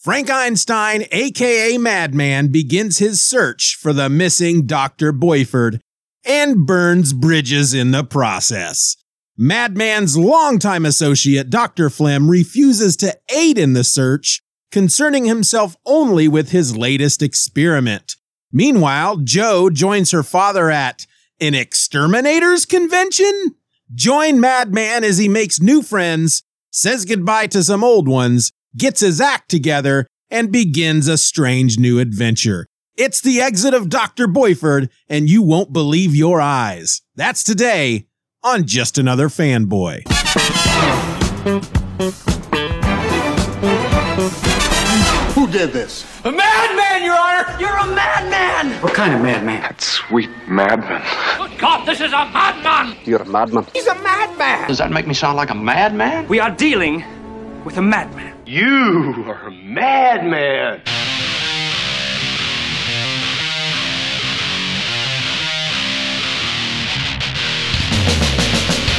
Frank Einstein, aka Madman, begins his search for the missing Dr. Boiffard and burns bridges in the process. Madman's longtime associate, Dr. Flem, refuses to aid in the search, concerning himself only with his latest experiment. Meanwhile, Joe joins her father at an exterminators convention? Join Madman as he makes new friends, says goodbye to some old ones, gets his act together, and begins a strange new adventure. It's the exit of Dr. Boiffard, and you won't believe your eyes. That's today on Just Another Fanboy. Who did this? A madman, Your Honor! You're a madman! What kind of madman? That sweet madman. Good God, this is a madman! You're a madman. He's a madman! Does that make me sound like a madman? We are dealing with a madman. You are a madman.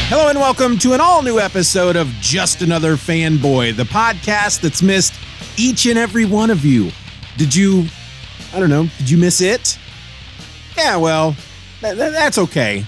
Hello and welcome to an all new episode of Just Another Fanboy, the podcast that's missed each and every one of you. Did you, I don't know, did you miss it? Yeah, well, th- th- that's okay.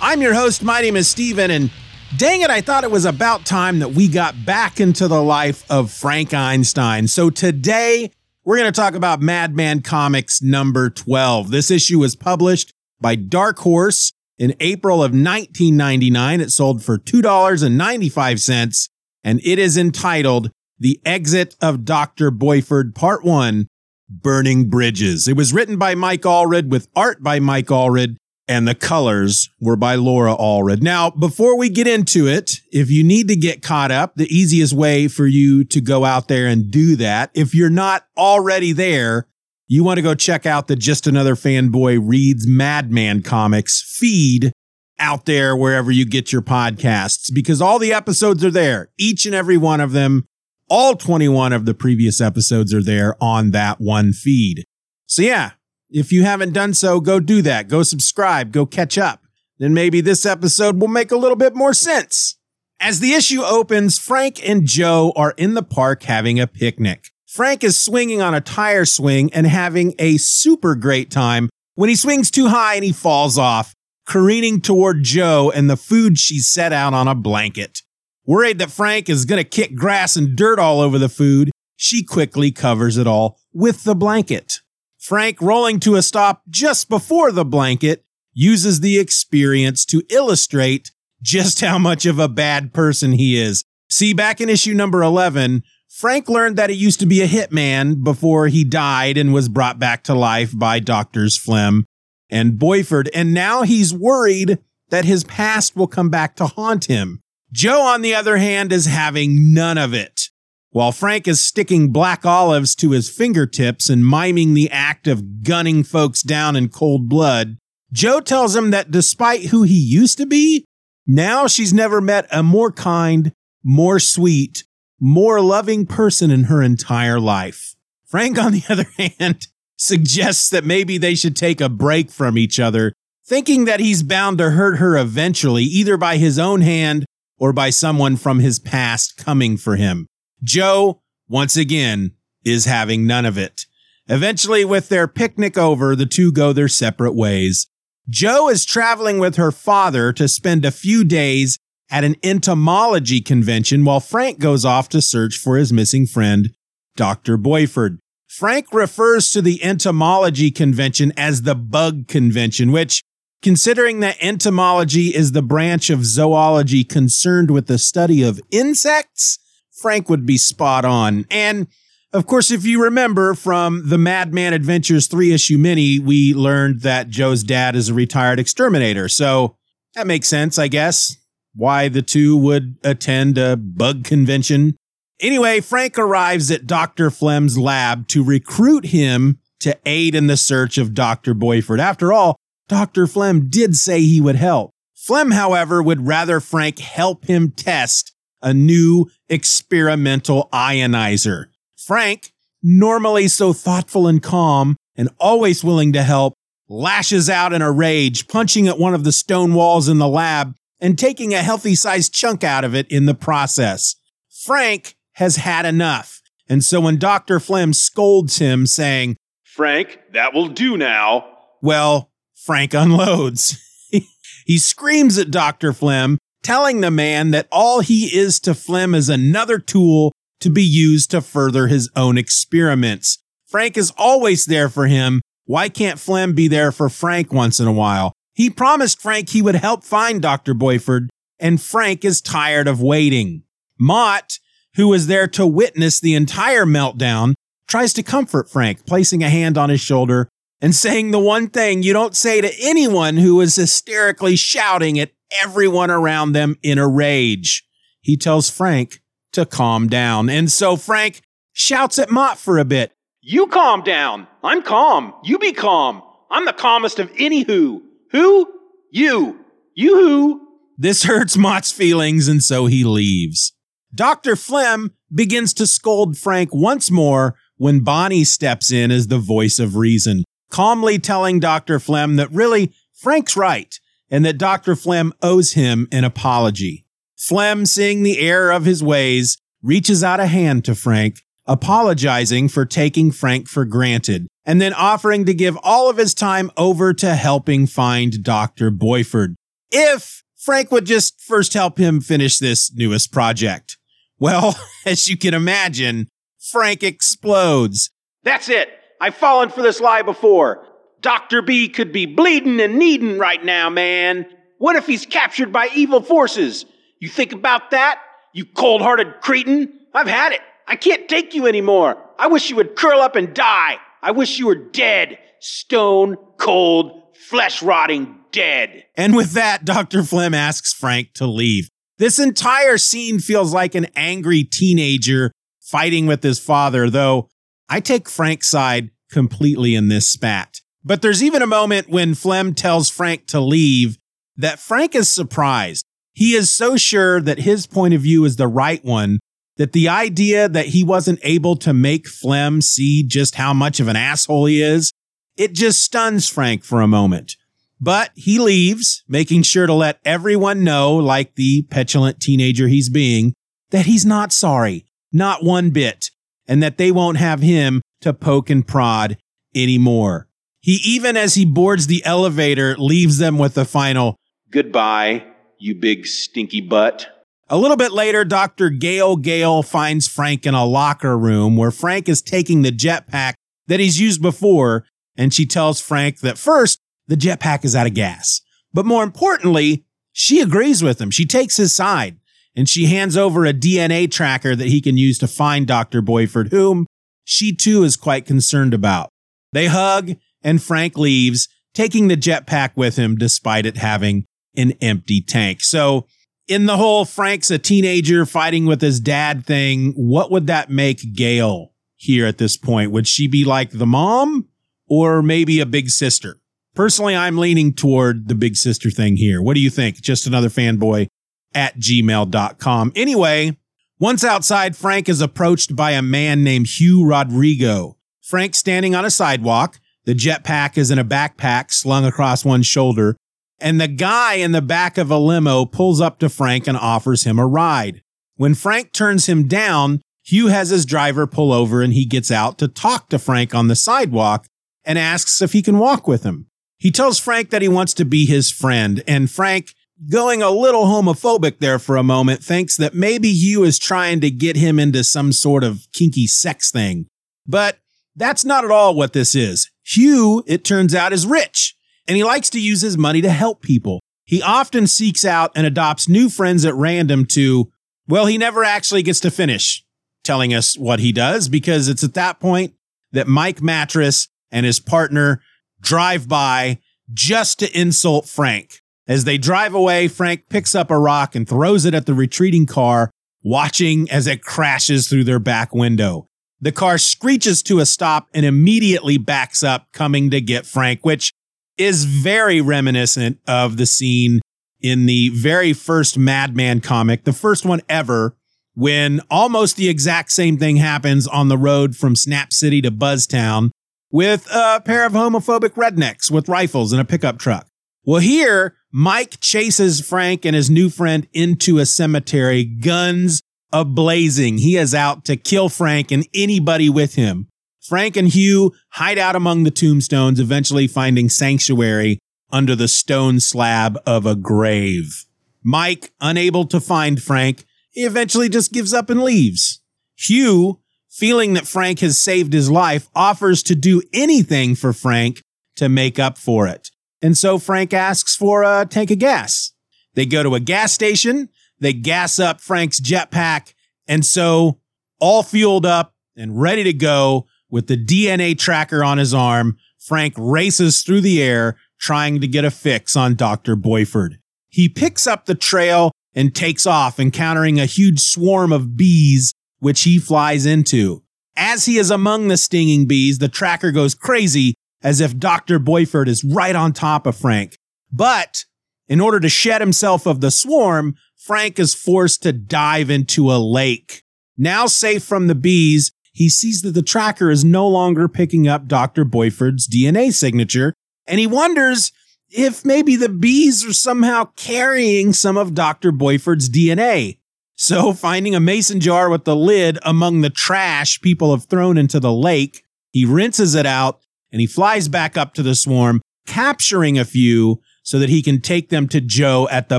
I'm your host. My name is Steven, and dang it, I thought it was about time that we got back into the life of Frank Einstein. So today, we're going to talk about Madman Comics number 12. This issue was published by Dark Horse in April of 1999. It sold for $2.95 and it is entitled The Exit of Dr. Boiffard Part 1 Burning Bridges. It was written by Mike Allred with art by Mike Allred and the colors were by Laura Allred. Now, before we get into it, if you need to get caught up, the easiest way for you to go out there and do that, if you're not already there, you want to go check out the Just Another Fanboy Reads Madman Comics feed out there wherever you get your podcasts because all the episodes are there. Each and every one of them, all 21 of the previous episodes are there on that one feed. So yeah, if you haven't done so, go do that. Go subscribe, go catch up. Then maybe this episode will make a little bit more sense. As the issue opens, Frank and Joe are in the park having a picnic. Frank is swinging on a tire swing and having a super great time when he swings too high and he falls off, careening toward Joe and the food she set out on a blanket. Worried that Frank is going to kick grass and dirt all over the food, she quickly covers it all with the blanket. Frank, rolling to a stop just before the blanket, uses the experience to illustrate just how much of a bad person he is. See, back in issue number 11, Frank learned that he used to be a hitman before he died and was brought back to life by Doctors Flem and Boiffard. And now he's worried that his past will come back to haunt him. Joe, on the other hand, is having none of it. While Frank is sticking black olives to his fingertips and miming the act of gunning folks down in cold blood, Joe tells him that despite who he used to be, now she's never met a more kind, more sweet, more loving person in her entire life. Frank, on the other hand, suggests that maybe they should take a break from each other, thinking that he's bound to hurt her eventually, either by his own hand or by someone from his past coming for him. Joe, once again, is having none of it. Eventually, with their picnic over, the two go their separate ways. Joe is traveling with her father to spend a few days at an entomology convention while Frank goes off to search for his missing friend, Dr. Boiffard. Frank refers to the entomology convention as the bug convention, which, considering that entomology is the branch of zoology concerned with the study of insects, Frank would be spot on. And of course, if you remember from the Madman Adventures three issue mini, we learned that Joe's dad is a retired exterminator. So that makes sense, I guess why the two would attend a bug convention. Anyway, Frank arrives at Dr. Flem's lab to recruit him to aid in the search of Dr. Boiffard. After all, Dr. Flem did say he would help. Flem, however, would rather Frank help him test a new experimental ionizer. Frank, normally so thoughtful and calm and always willing to help, lashes out in a rage, punching at one of the stone walls in the lab and taking a healthy sized chunk out of it in the process. Frank has had enough. And so when Dr. Flem scolds him, saying, Frank, that will do now, well, Frank unloads. he screams at Dr. Flem, telling the man that all he is to Flem is another tool to be used to further his own experiments. Frank is always there for him. Why can't Flem be there for Frank once in a while? He promised Frank he would help find Dr. Boiffard, and Frank is tired of waiting. Mott, who is there to witness the entire meltdown, tries to comfort Frank, placing a hand on his shoulder and saying the one thing you don't say to anyone who is hysterically shouting at everyone around them in a rage. He tells Frank to calm down. And so Frank shouts at Mott for a bit. You calm down. I'm calm. You be calm. I'm the calmest of any who. Who? You. You who? This hurts Mott's feelings, and so he leaves. Dr. Flem begins to scold Frank once more when Bonnie steps in as the voice of reason, calmly telling Dr. Flem that really Frank's right and that Dr. Flem owes him an apology. Flem, seeing the error of his ways, reaches out a hand to Frank, apologizing for taking Frank for granted, and then offering to give all of his time over to helping find Dr. Boiffard. If Frank would just first help him finish this newest project. Well, as you can imagine, Frank explodes. That's it. I've fallen for this lie before. Dr. B could be bleeding and needing right now, man. What if he's captured by evil forces? You think about that? You cold hearted cretin? I've had it. I can't take you anymore. I wish you would curl up and die. I wish you were dead. Stone cold, flesh rotting dead. And with that, Dr. Flem asks Frank to leave. This entire scene feels like an angry teenager fighting with his father, though I take Frank's side completely in this spat. But there's even a moment when Flem tells Frank to leave that Frank is surprised. He is so sure that his point of view is the right one that the idea that he wasn't able to make Flem see just how much of an asshole he is, it just stuns Frank for a moment. But he leaves, making sure to let everyone know, like the petulant teenager he's being, that he's not sorry, not one bit, and that they won't have him to poke and prod anymore. He even, as he boards the elevator, leaves them with the final, goodbye, you big stinky butt. A little bit later, Dr. Gail Gale finds Frank in a locker room where Frank is taking the jetpack that he's used before, and she tells Frank that first, the jetpack is out of gas. But more importantly, she agrees with him. She takes his side and she hands over a DNA tracker that he can use to find Dr. Boiffard, whom she too is quite concerned about. They hug and Frank leaves, taking the jetpack with him despite it having an empty tank. So in the whole Frank's a teenager fighting with his dad thing, what would that make Gail here at this point? Would she be like the mom or maybe a big sister? Personally, I'm leaning toward the big sister thing here. What do you think? Just another fanboy at gmail.com. Anyway, once outside, Frank is approached by a man named Hugh Rodrigo. Frank standing on a sidewalk. The jetpack is in a backpack slung across one shoulder. And the guy in the back of a limo pulls up to Frank and offers him a ride. When Frank turns him down, Hugh has his driver pull over and he gets out to talk to Frank on the sidewalk and asks if he can walk with him. He tells Frank that he wants to be his friend, and Frank, going a little homophobic there for a moment, thinks that maybe Hugh is trying to get him into some sort of kinky sex thing. But that's not at all what this is. Hugh, it turns out, is rich, and he likes to use his money to help people. He often seeks out and adopts new friends at random to, well, he never actually gets to finish telling us what he does because it's at that point that Mike Mattress and his partner drive by just to insult Frank. As they drive away, Frank picks up a rock and throws it at the retreating car, watching as it crashes through their back window. The car screeches to a stop and immediately backs up, coming to get Frank, which is very reminiscent of the scene in the very first Madman comic, the first one ever, when almost the exact same thing happens on the road from Snap City to Buzztown with a pair of homophobic rednecks with rifles and a pickup truck. Well, here, Mike chases Frank and his new friend into a cemetery, guns ablazing. He is out to kill Frank and anybody with him. Frank and Hugh hide out among the tombstones, eventually finding sanctuary under the stone slab of a grave. Mike, unable to find Frank, he eventually just gives up and leaves. Hugh, feeling that Frank has saved his life, offers to do anything for Frank to make up for it. And so Frank asks for a tank of gas. They go to a gas station, they gas up Frank's jetpack, and so all fueled up and ready to go with the DNA tracker on his arm, Frank races through the air trying to get a fix on Dr. Boiffard. He picks up the trail and takes off, encountering a huge swarm of bees, which he flies into. As he is among the stinging bees, the tracker goes crazy as if Dr. Boiffard is right on top of Frank. But in order to shed himself of the swarm, Frank is forced to dive into a lake. Now safe from the bees, he sees that the tracker is no longer picking up Dr. Boiffard's DNA signature, and he wonders if maybe the bees are somehow carrying some of Dr. Boiffard's DNA. So, finding a mason jar with the lid among the trash people have thrown into the lake, he rinses it out and he flies back up to the swarm, capturing a few so that he can take them to Joe at the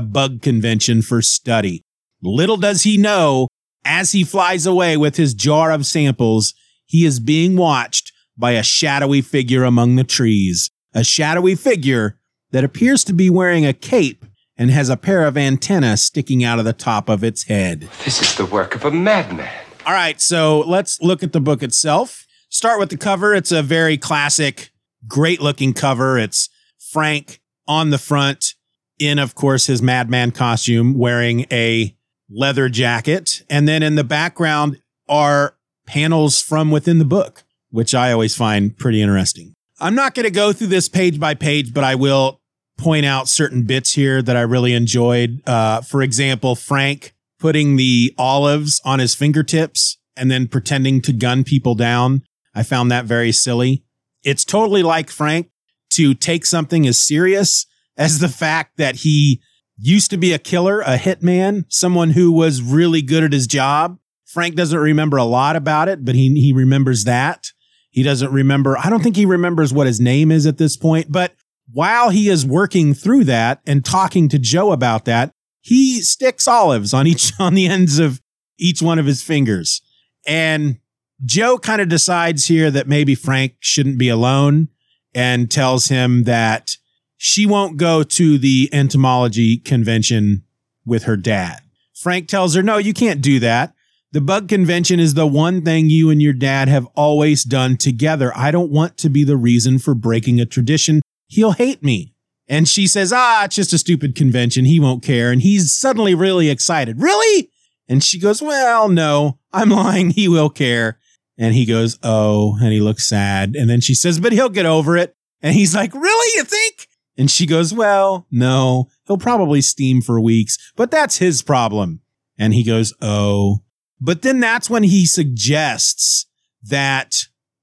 bug convention for study. Little does he know, as he flies away with his jar of samples, he is being watched by a shadowy figure among the trees, a shadowy figure that appears to be wearing a cape and has a pair of antennas sticking out of the top of its head. This is the work of a madman. All right, so let's look at the book itself. Start with the cover. It's a very classic, great looking cover. It's Frank on the front in, of course, his madman costume, wearing a leather jacket. And then in the background are panels from within the book, which I always find pretty interesting. I'm not going to go through this page by page, but I will point out certain bits here that I really enjoyed. Uh, for example, Frank putting the olives on his fingertips and then pretending to gun people down. I found that very silly. It's totally like Frank to take something as serious as the fact that he used to be a killer, a hitman, someone who was really good at his job. Frank doesn't remember a lot about it, but he, he remembers that. He doesn't remember, I don't think he remembers what his name is at this point, but while he is working through that and talking to Joe about that, he sticks olives on each, on the ends of each one of his fingers. And Joe kind of decides here that maybe Frank shouldn't be alone and tells him that she won't go to the entomology convention with her dad. Frank tells her, no, you can't do that. The bug convention is the one thing you and your dad have always done together. I don't want to be the reason for breaking a tradition. He'll hate me. And she says, ah, it's just a stupid convention. He won't care. And he's suddenly really excited. Really? And she goes, well, no, I'm lying. He will care. And he goes, oh, and he looks sad. And then she says, but he'll get over it. And he's like, really? You think? And she goes, well, no, he'll probably steam for weeks, but that's his problem. And he goes, oh, but then that's when he suggests that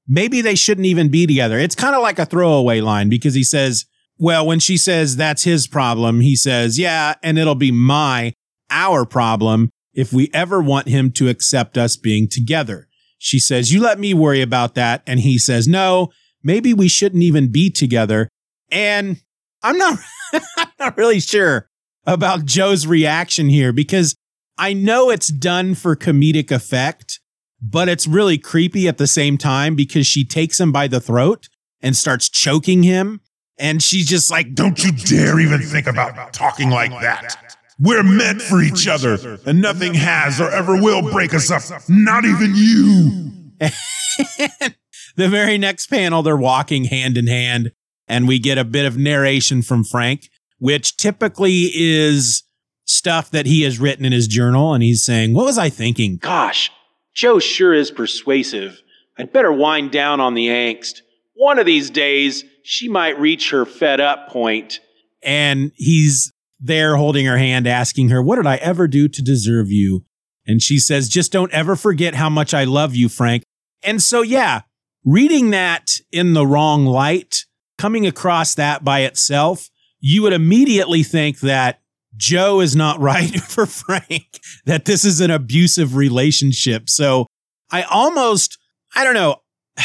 maybe they shouldn't even be together. It's kind of like a throwaway line because he says, well, when she says that's his problem, he says, yeah, and it'll be my, our problem if we ever want him to accept us being together. She says, you let me worry about that. And he says, no, maybe we shouldn't even be together. And I'm not, I'm not really sure about Joe's reaction here because I know it's done for comedic effect, but it's really creepy at the same time because she takes him by the throat and starts choking him. And she's just like, Don't you dare even think about talking like that. We're meant for each other, and nothing has or ever will break us up, not even you. the very next panel, they're walking hand in hand, and we get a bit of narration from Frank, which typically is stuff that he has written in his journal. And he's saying, What was I thinking? Gosh, Joe sure is persuasive. I'd better wind down on the angst. One of these days, she might reach her fed up point. And he's there holding her hand, asking her, What did I ever do to deserve you? And she says, Just don't ever forget how much I love you, Frank. And so, yeah, reading that in the wrong light, coming across that by itself, you would immediately think that Joe is not right for Frank, that this is an abusive relationship. So I almost, I don't know,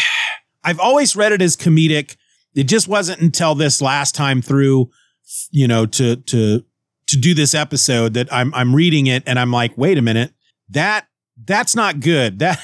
I've always read it as comedic. It just wasn't until this last time through, you know, to, to, to do this episode that I'm, I'm reading it and I'm like, wait a minute, that, that's not good. That,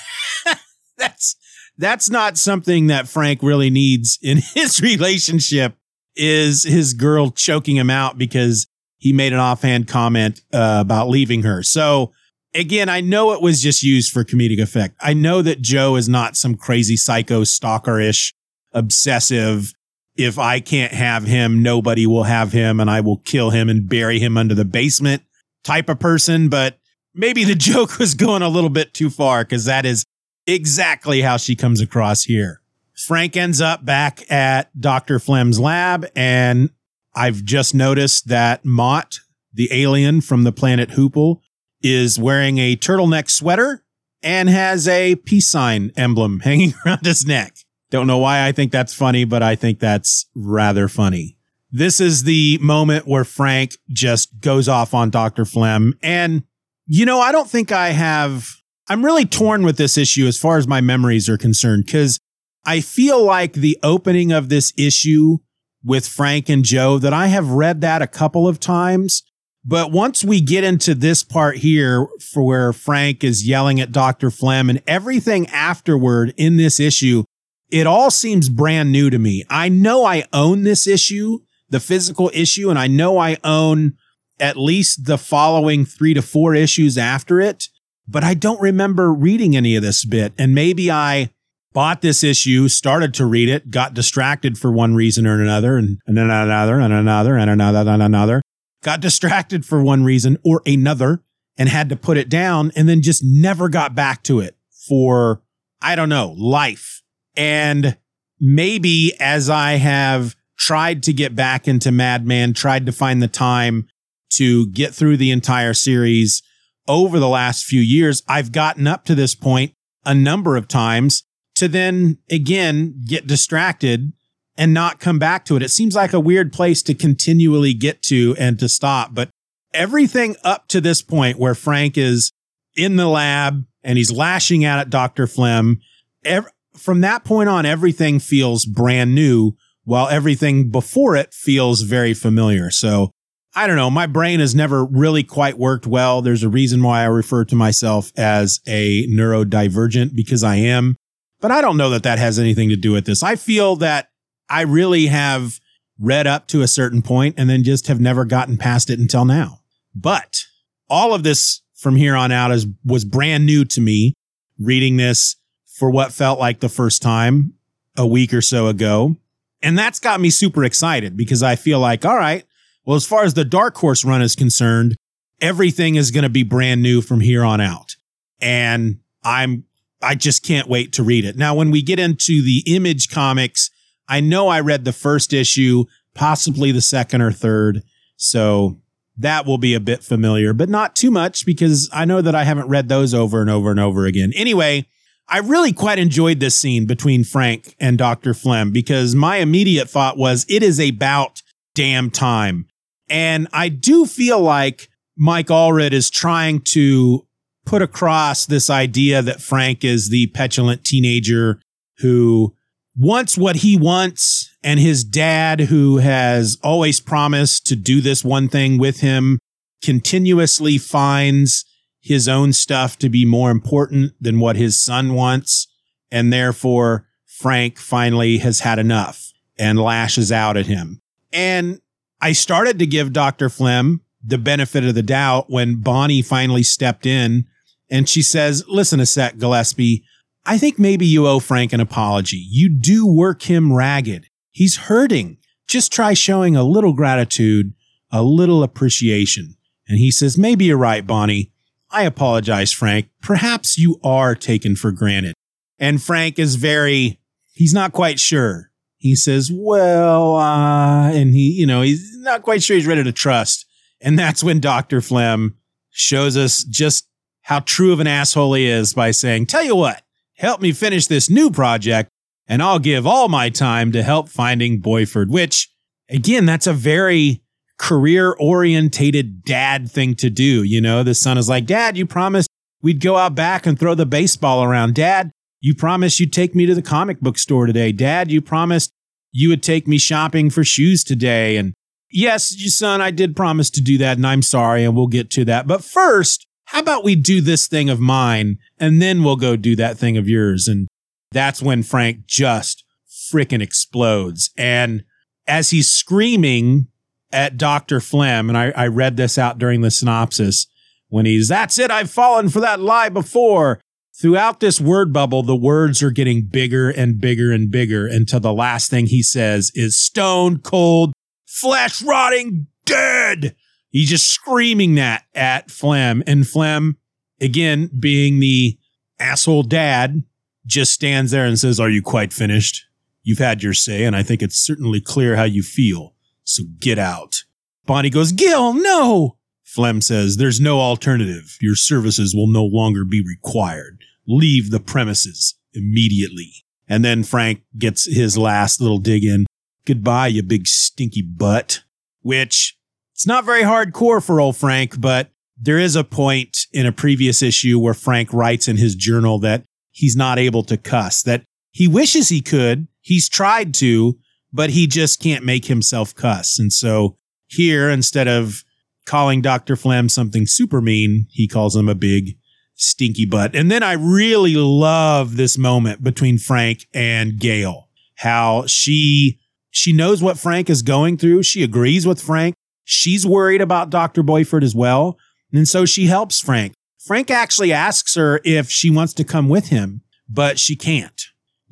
that's, that's not something that Frank really needs in his relationship is his girl choking him out because he made an offhand comment uh, about leaving her. So again, I know it was just used for comedic effect. I know that Joe is not some crazy psycho stalkerish obsessive. If I can't have him, nobody will have him and I will kill him and bury him under the basement type of person. But maybe the joke was going a little bit too far because that is exactly how she comes across here. Frank ends up back at Dr. Flem's lab, and I've just noticed that Mott, the alien from the planet Hoople, is wearing a turtleneck sweater and has a peace sign emblem hanging around his neck. Don't know why I think that's funny, but I think that's rather funny. This is the moment where Frank just goes off on Dr. Flem. And, you know, I don't think I have, I'm really torn with this issue as far as my memories are concerned, because I feel like the opening of this issue with Frank and Joe that I have read that a couple of times. But once we get into this part here for where Frank is yelling at Dr. Flem and everything afterward in this issue, it all seems brand new to me. I know I own this issue, the physical issue, and I know I own at least the following three to four issues after it, but I don't remember reading any of this bit. And maybe I bought this issue, started to read it, got distracted for one reason or another, and, then another, and another, and another, and another, got distracted for one reason or another, and had to put it down, and then just never got back to it for, I don't know, life. And maybe as I have tried to get back into Madman, tried to find the time to get through the entire series over the last few years, I've gotten up to this point a number of times to then again get distracted and not come back to it. It seems like a weird place to continually get to and to stop. But everything up to this point where Frank is in the lab and he's lashing out at Dr. Flem, ev- from that point on, everything feels brand new while everything before it feels very familiar. So I don't know. My brain has never really quite worked well. There's a reason why I refer to myself as a neurodivergent because I am. But I don't know that that has anything to do with this. I feel that I really have read up to a certain point and then just have never gotten past it until now. But all of this from here on out is was brand new to me reading this for what felt like the first time a week or so ago. And that's got me super excited because I feel like, all right, well, as far as the Dark Horse run is concerned, everything is going to be brand new from here on out. And I'm I just can't wait to read it. Now, when we get into the image comics, I know I read the first issue, possibly the second or third. So that will be a bit familiar, but not too much because I know that I haven't read those over and over and over again. Anyway, I really quite enjoyed this scene between Frank and Dr. Flem because my immediate thought was it is about damn time. And I do feel like Mike Allred is trying to put across this idea that Frank is the petulant teenager who wants what he wants and his dad who has always promised to do this one thing with him continuously finds his own stuff to be more important than what his son wants and therefore Frank finally has had enough and lashes out at him. And I started to give Dr. Flem the benefit of the doubt when Bonnie finally stepped in and she says, listen a sec, Gillespie. I think maybe you owe Frank an apology. You do work him ragged. He's hurting. Just try showing a little gratitude, a little appreciation. And he says, maybe you're right, Bonnie. I apologize, Frank. Perhaps you are taken for granted. And Frank is very, he's not quite sure. He says, well, uh, and he, you know, he's not quite sure he's ready to trust. And that's when Dr. Flem shows us just how true of an asshole he is by saying, Tell you what, help me finish this new project, and I'll give all my time to help finding Boiffard, which, again, that's a very career orientated dad thing to do. You know, the son is like, Dad, you promised we'd go out back and throw the baseball around. Dad, you promised you'd take me to the comic book store today. Dad, you promised you would take me shopping for shoes today. And yes, son, I did promise to do that, and I'm sorry, and we'll get to that. But first, how about we do this thing of mine and then we'll go do that thing of yours? And that's when Frank just freaking explodes. And as he's screaming at Dr. Flem, and I, I read this out during the synopsis, when he's, that's it, I've fallen for that lie before. Throughout this word bubble, the words are getting bigger and bigger and bigger until the last thing he says is stone cold, flesh rotting, dead. He's just screaming that at Flem. And Flem, again, being the asshole dad, just stands there and says, Are you quite finished? You've had your say, and I think it's certainly clear how you feel. So get out. Bonnie goes, Gil, no. Flem says, There's no alternative. Your services will no longer be required. Leave the premises immediately. And then Frank gets his last little dig in. Goodbye, you big stinky butt. Which it's not very hardcore for old Frank, but there is a point in a previous issue where Frank writes in his journal that he's not able to cuss, that he wishes he could. He's tried to, but he just can't make himself cuss. And so here, instead of calling Dr. Flem something super mean, he calls him a big stinky butt. And then I really love this moment between Frank and Gail, how she, she knows what Frank is going through. She agrees with Frank. She's worried about Dr. Boiffard as well. And so she helps Frank. Frank actually asks her if she wants to come with him, but she can't.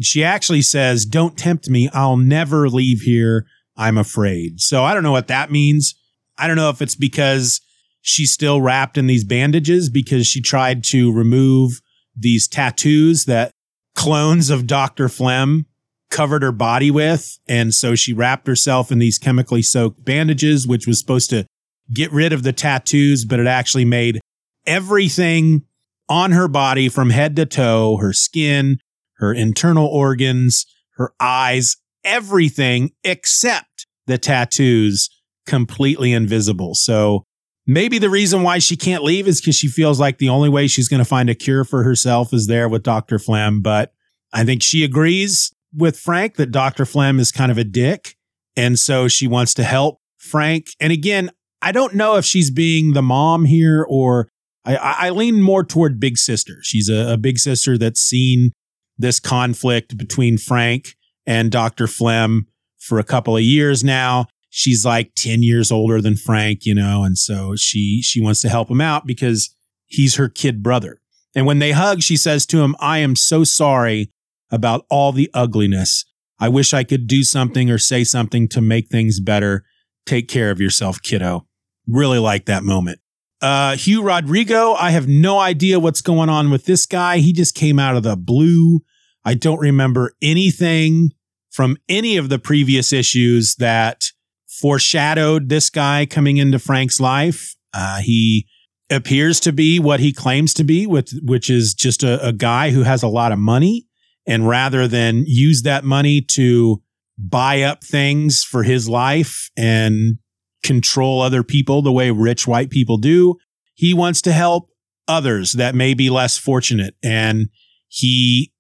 She actually says, Don't tempt me. I'll never leave here. I'm afraid. So I don't know what that means. I don't know if it's because she's still wrapped in these bandages because she tried to remove these tattoos that clones of Dr. Flem covered her body with. And so she wrapped herself in these chemically soaked bandages, which was supposed to get rid of the tattoos, but it actually made everything on her body from head to toe, her skin, her internal organs, her eyes, everything except the tattoos completely invisible. So maybe the reason why she can't leave is because she feels like the only way she's going to find a cure for herself is there with Dr. Flem. But I think she agrees with Frank that Dr. Flem is kind of a dick. And so she wants to help Frank. And again, I don't know if she's being the mom here or I, I lean more toward big sister. She's a, a big sister that's seen this conflict between Frank and Dr. Flem for a couple of years now. She's like 10 years older than Frank, you know, and so she she wants to help him out because he's her kid brother. And when they hug, she says to him, "I am so sorry about all the ugliness. I wish I could do something or say something to make things better. Take care of yourself, kiddo." Really like that moment. Uh, Hugh Rodrigo, I have no idea what's going on with this guy. He just came out of the blue. I don't remember anything from any of the previous issues that foreshadowed this guy coming into Frank's life. Uh, he appears to be what he claims to be, with, which is just a, a guy who has a lot of money. And rather than use that money to buy up things for his life and control other people the way rich white people do. He wants to help others that may be less fortunate. And he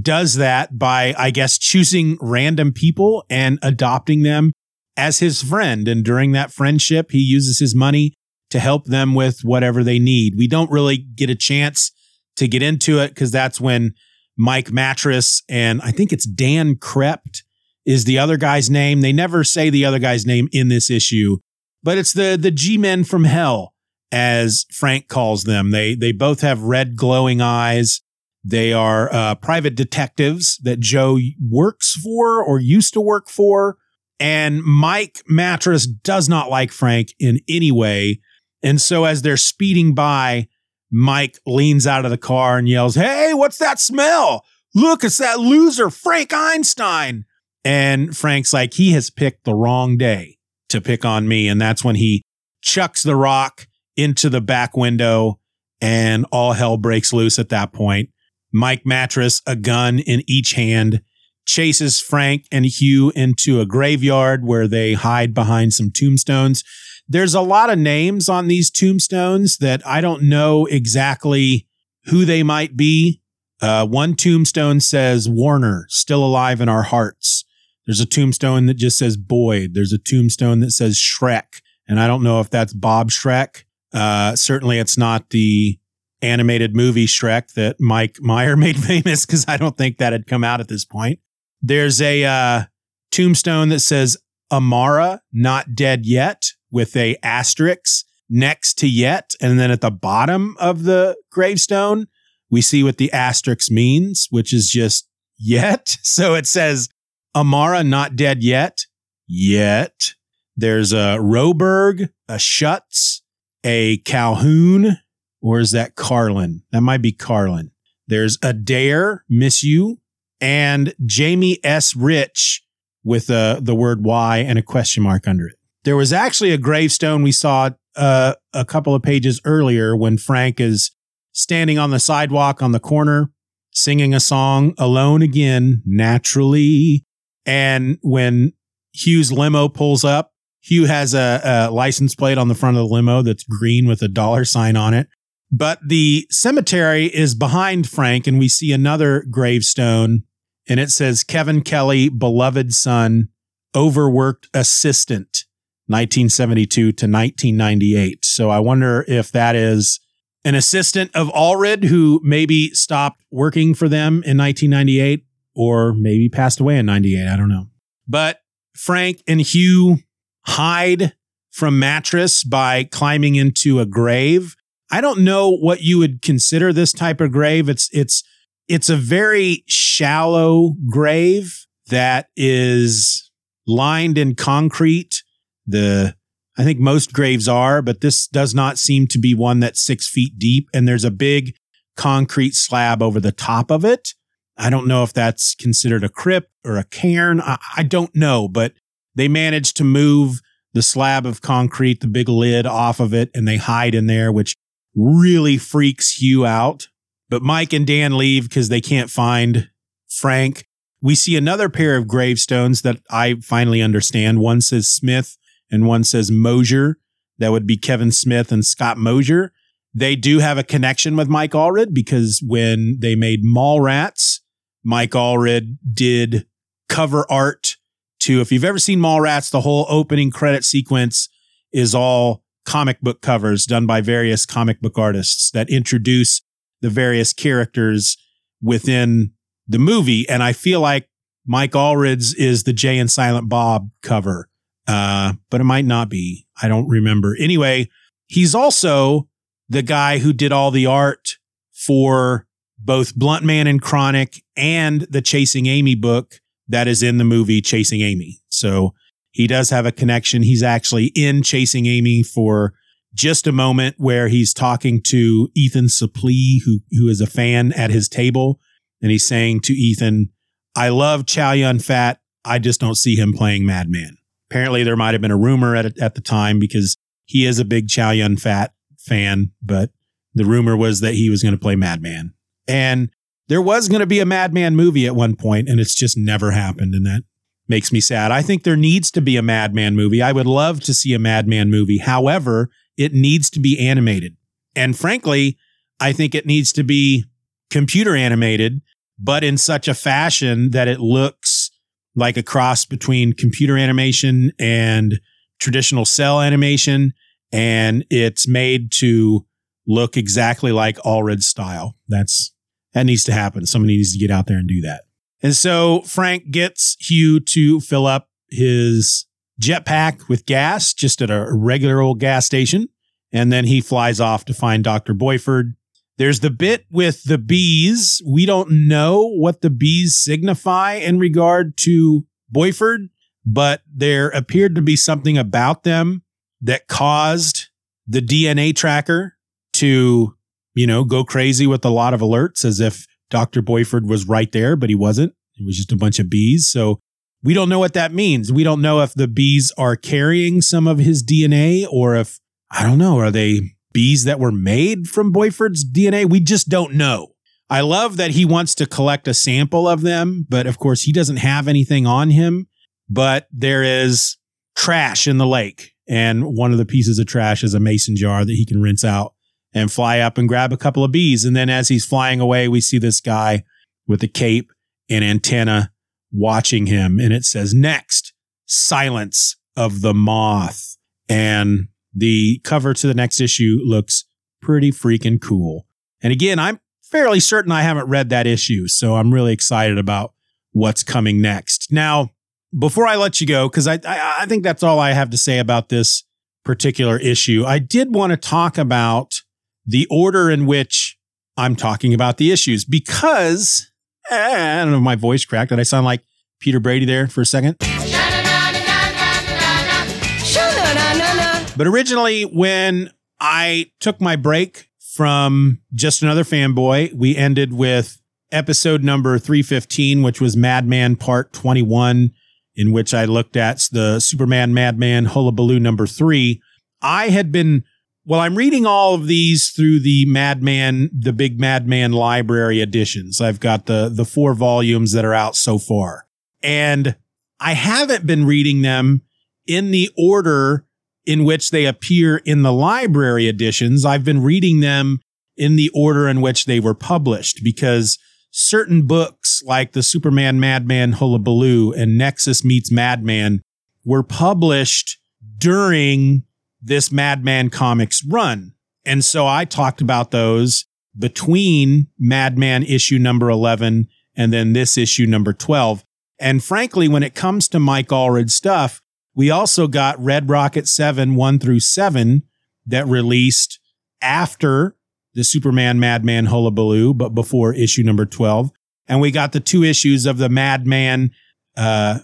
does that by, I guess, choosing random people and adopting them as his friend. And during that friendship, he uses his money to help them with whatever they need. We don't really get a chance to get into it because that's when Mike Mattress and I think it's Dan Krept is the other guy's name. They never say the other guy's name in this issue, but it's the the G men from hell, as Frank calls them. They they both have red glowing eyes. They are uh, private detectives that Joe works for or used to work for. And Mike Mattress does not like Frank in any way. And so as they're speeding by, Mike leans out of the car and yells, Hey, what's that smell? Look, it's that loser, Frank Einstein. And Frank's like, he has picked the wrong day to pick on me. And that's when he chucks the rock into the back window and all hell breaks loose at that point. Mike Mattress, a gun in each hand, chases Frank and Hugh into a graveyard where they hide behind some tombstones. there's a lot of names on these tombstones that I don't know exactly who they might be. Uh, one tombstone says Warner, still alive in our hearts. There's a tombstone that just says Boyd. There's a tombstone that says Shrek. And I don't know if that's Bob Shrek. Uh, certainly it's not the animated movie Shrek that Mike Meyer made famous because I don't think that had come out at this point. There's a uh, tombstone that says Amara, not dead yet, with a asterisk next to yet. And then at the bottom of the gravestone, we see what the asterisk means, which is just yet. So it says Amara, not dead yet, yet. There's a Roberg, a Schutz, a Calhoun, or is that Carlin? That might be Carlin. There's Adair, miss you, and Jamie S. Rich with uh, the word Y and a question mark under it. There was actually a gravestone we saw uh, a couple of pages earlier when Frank is standing on the sidewalk on the corner singing a song alone again, naturally. And when Hugh's limo pulls up, Hugh has a, a license plate on the front of the limo that's green with a dollar sign on it. But the cemetery is behind Frank, and we see another gravestone, and it says Kevin Kelly, beloved son, overworked assistant, 1972 to 1998. So I wonder if that is an assistant of Allred who maybe stopped working for them in 1998 or maybe passed away in 98. I don't know. But Frank and Hugh hide from mattress by climbing into a grave. I don't know what you would consider this type of grave. It's it's it's a very shallow grave that is lined in concrete. The I think most graves are, but this does not seem to be one that's six feet deep. And there's a big concrete slab over the top of it. I don't know if that's considered a crypt or a cairn. I, I don't know, but they managed to move the slab of concrete, the big lid off of it, and they hide in there, which really freaks Hugh out. But Mike and Dan leave because they can't find Frank. We see another pair of gravestones that I finally understand. One says Smith and one says Mosier. That would be Kevin Smith and Scott Mosier. They do have a connection with Mike Allred because when they made Mallrats, Mike Allred did cover art to, if you've ever seen Mallrats, the whole opening credit sequence is all comic book covers done by various comic book artists that introduce the various characters within the movie. And I feel like Mike Allred's is the Jay and Silent Bob cover, uh, but it might not be. I don't remember. Anyway, he's also the guy who did all the art for both Blunt Man and Chronic and the Chasing Amy book that is in the movie Chasing Amy. So he does have a connection. He's actually in Chasing Amy for just a moment where he's talking to Ethan Suplee, who, who is a fan at his table. And he's saying to Ethan, I love Chow Yun Fat. I just don't see him playing Madman. Apparently, there might have been a rumor at, at the time because he is a big Chow Yun Fat fan, but the rumor was that he was going to play Madman. And there was going to be a Madman movie at one point, and it's just never happened. And that makes me sad. I think there needs to be a Madman movie. I would love to see a Madman movie. However, it needs to be animated. And frankly, I think it needs to be computer animated, but in such a fashion that it looks like a cross between computer animation and traditional cell animation. And it's made to look exactly like Allred's style. That's that needs to happen. Somebody needs to get out there and do that. And so Frank gets Hugh to fill up his jetpack with gas just at a regular old gas station. And then he flies off to find Dr. Boiffard. There's the bit with the bees. We don't know what the bees signify in regard to Boiffard, but there appeared to be something about them that caused the DNA tracker to you know, go crazy with a lot of alerts as if Dr. Boiffard was right there, but he wasn't. It was just a bunch of bees. So we don't know what that means. We don't know if the bees are carrying some of his DNA or if, I don't know, are they bees that were made from Boiffard's DNA? We just don't know. I love that he wants to collect a sample of them, but of course he doesn't have anything on him. But there is trash in the lake And one of the pieces of trash is a mason jar that he can rinse out and fly up and grab a couple of bees. And then as he's flying away, we see this guy with a cape and antenna watching him. And it says, next, silence of the moth. And the cover to the next issue looks pretty freaking cool. And again, I'm fairly certain I haven't read that issue. So I'm really excited about what's coming next. Now, before I let you go, because I, I, I think that's all I have to say about this particular issue, I did want to talk about the order in which I'm talking about the issues because eh, I don't know if my voice cracked. Did I sound like Peter Brady there for a second? But originally, when I took my break from Just Another Fanboy, we ended with episode number 315, which was Madman Part 21, in which I looked at the Superman Madman Hullabaloo number three. I had been, well, I'm reading all of these through the Madman, the Big Madman Library editions. I've got the, the four volumes that are out so far. And I haven't been reading them in the order in which they appear in the library editions. I've been reading them in the order in which they were published because certain books like the Superman Madman Hullabaloo and Nexus Meets Madman were published during this Madman Comics run. And so I talked about those between Madman issue number 11 and then this issue number 12. And frankly, when it comes to Mike Allred stuff, we also got Red Rocket 7 1 through 7 that released after the Superman Madman Hullabaloo, but before issue number 12. And we got the two issues of the Madman uh,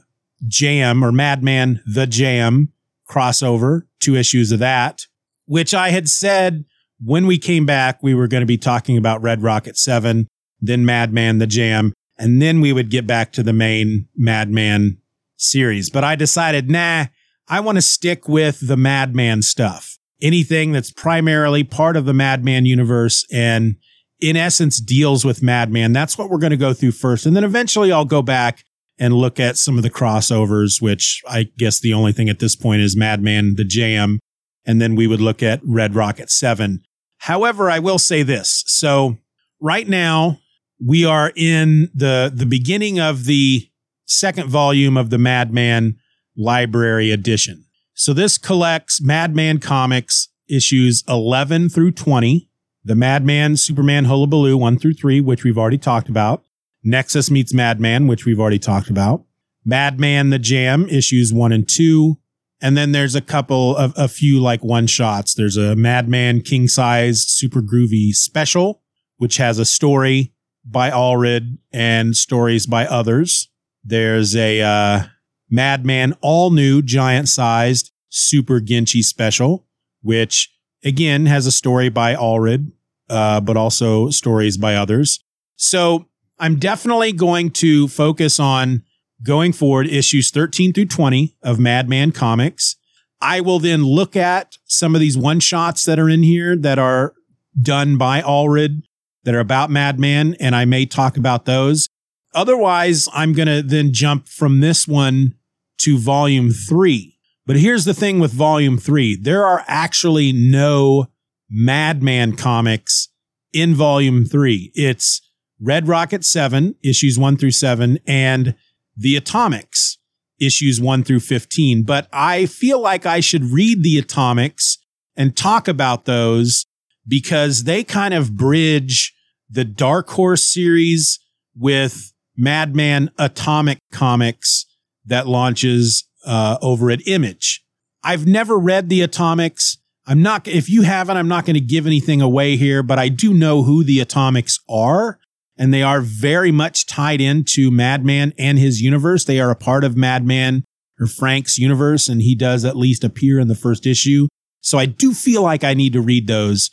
Jam or Madman The Jam crossover, two issues of that, which I had said when we came back, we were going to be talking about Red Rocket 7, then Madman The Jam, and then we would get back to the main Madman series. But I decided, nah, I want to stick with the Madman stuff. Anything that's primarily part of the Madman universe and in essence deals with Madman. That's what we're going to go through first. And then eventually I'll go back and look at some of the crossovers, which I guess the only thing at this point is Madman, the Jam. And then we would look at Red Rocket 7. However, I will say this. So right now we are in the, the beginning of the second volume of the Madman Library Edition. So this collects Madman comics issues 11 through 20, the Madman Superman Hullabaloo 1 through 3, which we've already talked about, Nexus meets Madman, which we've already talked about, Madman the Jam issues 1 and 2, and then there's a couple of a few like one shots. There's a Madman King Size Super Groovy special, which has a story by Allred and stories by others. There's a uh, Madman all new giant sized Super Ginchy special, which again has a story by Allred, uh, but also stories by others. So I'm definitely going to focus on going forward issues 13 through 20 of Madman Comics. I will then look at some of these one shots that are in here that are done by Allred that are about Madman, and I may talk about those. Otherwise, I'm going to then jump from this one to volume three. But here's the thing with volume three there are actually no Madman comics in volume three. It's Red Rocket 7, issues 1 through 7, and The Atomics, issues 1 through 15. But I feel like I should read The Atomics and talk about those because they kind of bridge the Dark Horse series with Madman Atomic Comics that launches uh, over at Image. I've never read the Atomics. I'm not, if you haven't, I'm not going to give anything away here, but I do know who the Atomics are. And they are very much tied into Madman and his universe. They are a part of Madman or Frank's universe, and he does at least appear in the first issue. So I do feel like I need to read those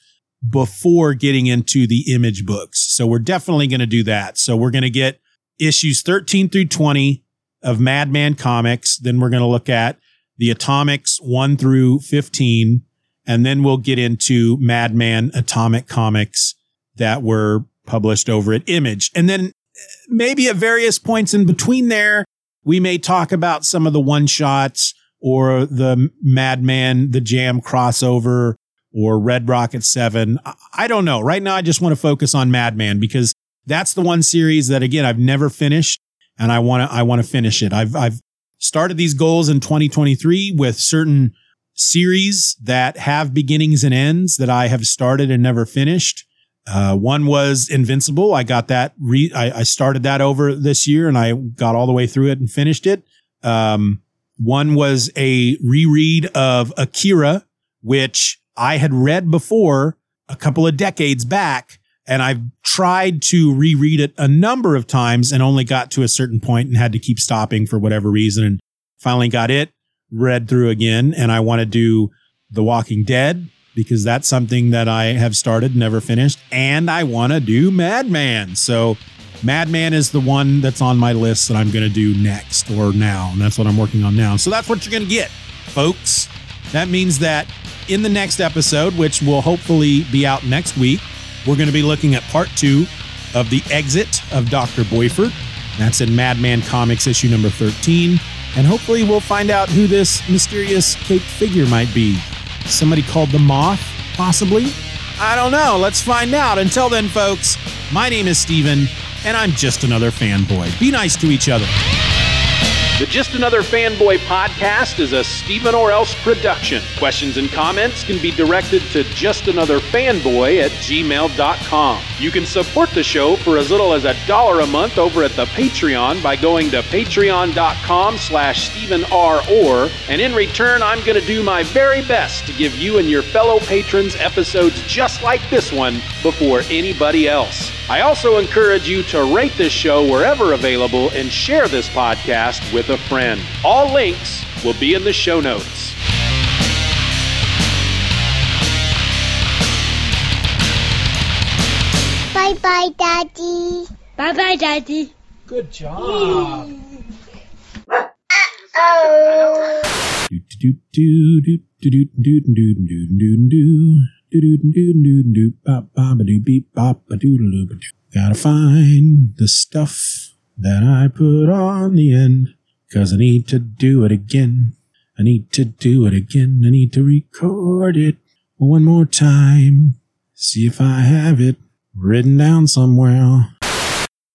before getting into the image books. So we're definitely going to do that. So we're going to get issues 13 through 20 of Madman Comics. Then we're going to look at the Atomics 1 through 15. And then we'll get into Madman Atomic Comics that were published over at Image. And then uh, maybe at various points in between there, we may talk about some of the one shots or the Madman, the Jam crossover or Red Rocket 7. I- I don't know. Right now, I just want to focus on Madman because that's the one series that, again, I've never finished and I want to, I want to finish it. I've, I've started these goals in 2023 with certain series that have beginnings and ends that I have started and never finished. Uh, one was Invincible. I got that. Re- I, I started that over this year and I got all the way through it and finished it. Um, one was a reread of Akira, which I had read before a couple of decades back. And I've tried to reread it a number of times and only got to a certain point and had to keep stopping for whatever reason and finally got it read through again. And I want to do The Walking Dead because that's something that I have started, never finished. And I want to do Madman. So Madman is the one that's on my list that I'm going to do next or now. And that's what I'm working on now. So that's what you're going to get, folks. That means that in the next episode, which will hopefully be out next week, we're going to be looking at part two of The Exit of Dr. Boiffard. That's in Madman Comics issue number 13. And hopefully we'll find out who this mysterious cake figure might be. Somebody called the Moth, possibly? I don't know. Let's find out. Until then, folks, my name is Steeven, and I'm just another fanboy. Be nice to each other. The Just Another Fanboy podcast is a Steeven Orr Else production. Questions and comments can be directed to justanotherfanboy at gmail.com. You can support the show for as little as a dollar a month over at the Patreon by going to patreon.com slash Steeven R. Orr, and in return, I'm going to do my very best to give you and your fellow patrons episodes just like this one before anybody else. I also encourage you to rate this show wherever available and share this podcast with a friend. All links will be in the show notes. Bye bye, Daddy. Bye bye, Daddy. Good job. Oh. do do do do do do do do do do Gotta find the stuff that I put on the end, cause I need to do it again. I need to do it again. I need to record it one more time. See if I have it written down somewhere.